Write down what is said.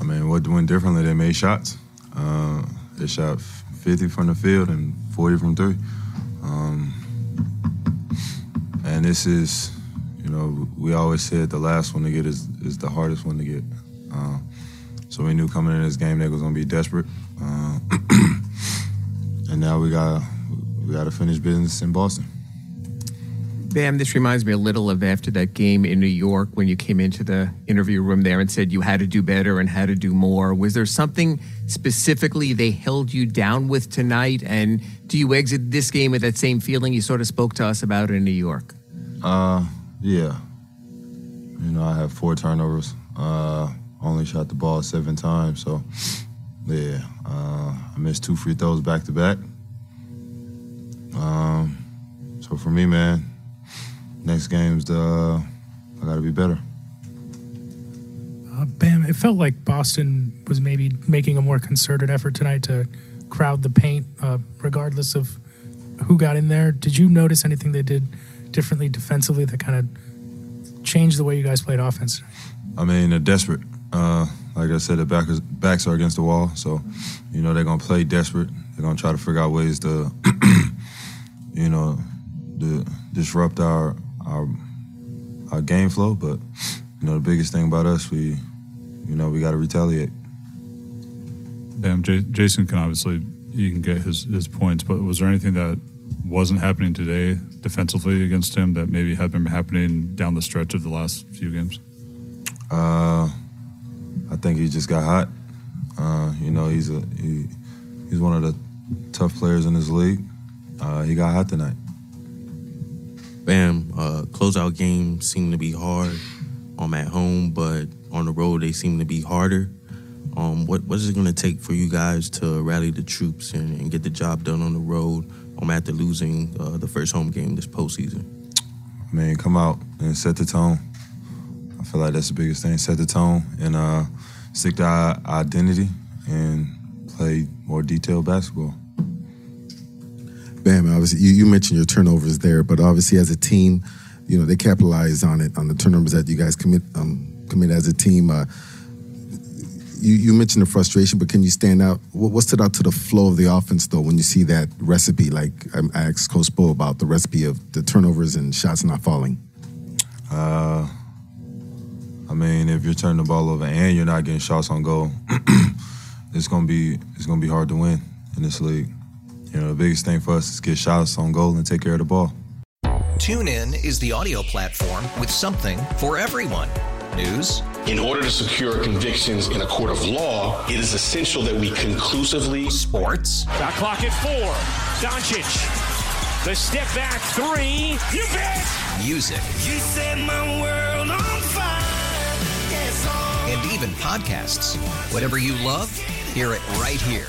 I mean, what went differently? They made shots. Uh, they shot 50 from the field and 40 from three. Um, and this is, you know, we always said the last one to get is, is the hardest one to get. Uh, so we knew coming in this game that was going to be desperate. Uh, and now we got we got to finish business in Boston. Bam, this reminds me a little of after that game in New York when you came into the interview room there and said you had to do better and had to do more. Was there something specifically they held you down with tonight? And do you exit this game with that same feeling you sort of spoke to us about in New York? Uh, yeah. You know, I have four turnovers. Uh, only shot the ball seven times, so yeah. Uh, I missed two free throws back to back. Um, so for me, man, next game's the uh, I got to be better. Uh, Bam, it felt like Boston was maybe making a more concerted effort tonight to crowd the paint, uh, regardless of who got in there. Did you notice anything they did differently defensively that kind of changed the way you guys played offense? I mean, they're desperate. Uh, like I said, the back is, backs are against the wall, so you know they're gonna play desperate. They're gonna try to figure out ways to, you know, to disrupt our our our game flow. But you know, the biggest thing about us, we, you know, we got to retaliate. Bam, J- Jayson can obviously he can get his his points, but was there anything that wasn't happening today defensively against him that maybe had been happening down the stretch of the last few games? Uh, I think he just got hot. Uh, you know, he's a he, he's one of the tough players in his league. Uh, he got hot tonight. Bam, uh, closeout games seem to be hard. Um, at home, but on the road they seem to be harder. Um, what what is it going to take for you guys to rally the troops and, and get the job done on the road? Um, after losing uh, the first home game this postseason. I mean, come out and set the tone. I feel like that's the biggest thing. Set the tone and uh, stick to our identity and play more detailed basketball. Bam, obviously, you, you mentioned your turnovers there, but obviously, as a team, you know they capitalize on it on the turnovers that you guys commit um, commit as a team. Uh, you, you mentioned the frustration, but can you stand out? What, what stood out to the flow of the offense though when you see that recipe? Like I, I asked Coach Spo about the recipe of the turnovers and shots not falling. Uh, I mean, if you're turning the ball over and you're not getting shots on goal, it's gonna be it's gonna be hard to win in this league. You know, the biggest thing for us is get shots on goal and take care of the ball. TuneIn is the audio platform with something for everyone. News. In order to secure convictions in a court of law, it is essential that we conclusively. Sports. Got clock at four. Doncic. The step back three. You bet. Music. You set my world on fire. Yes, oh. And even podcasts. Whatever you love, hear it right here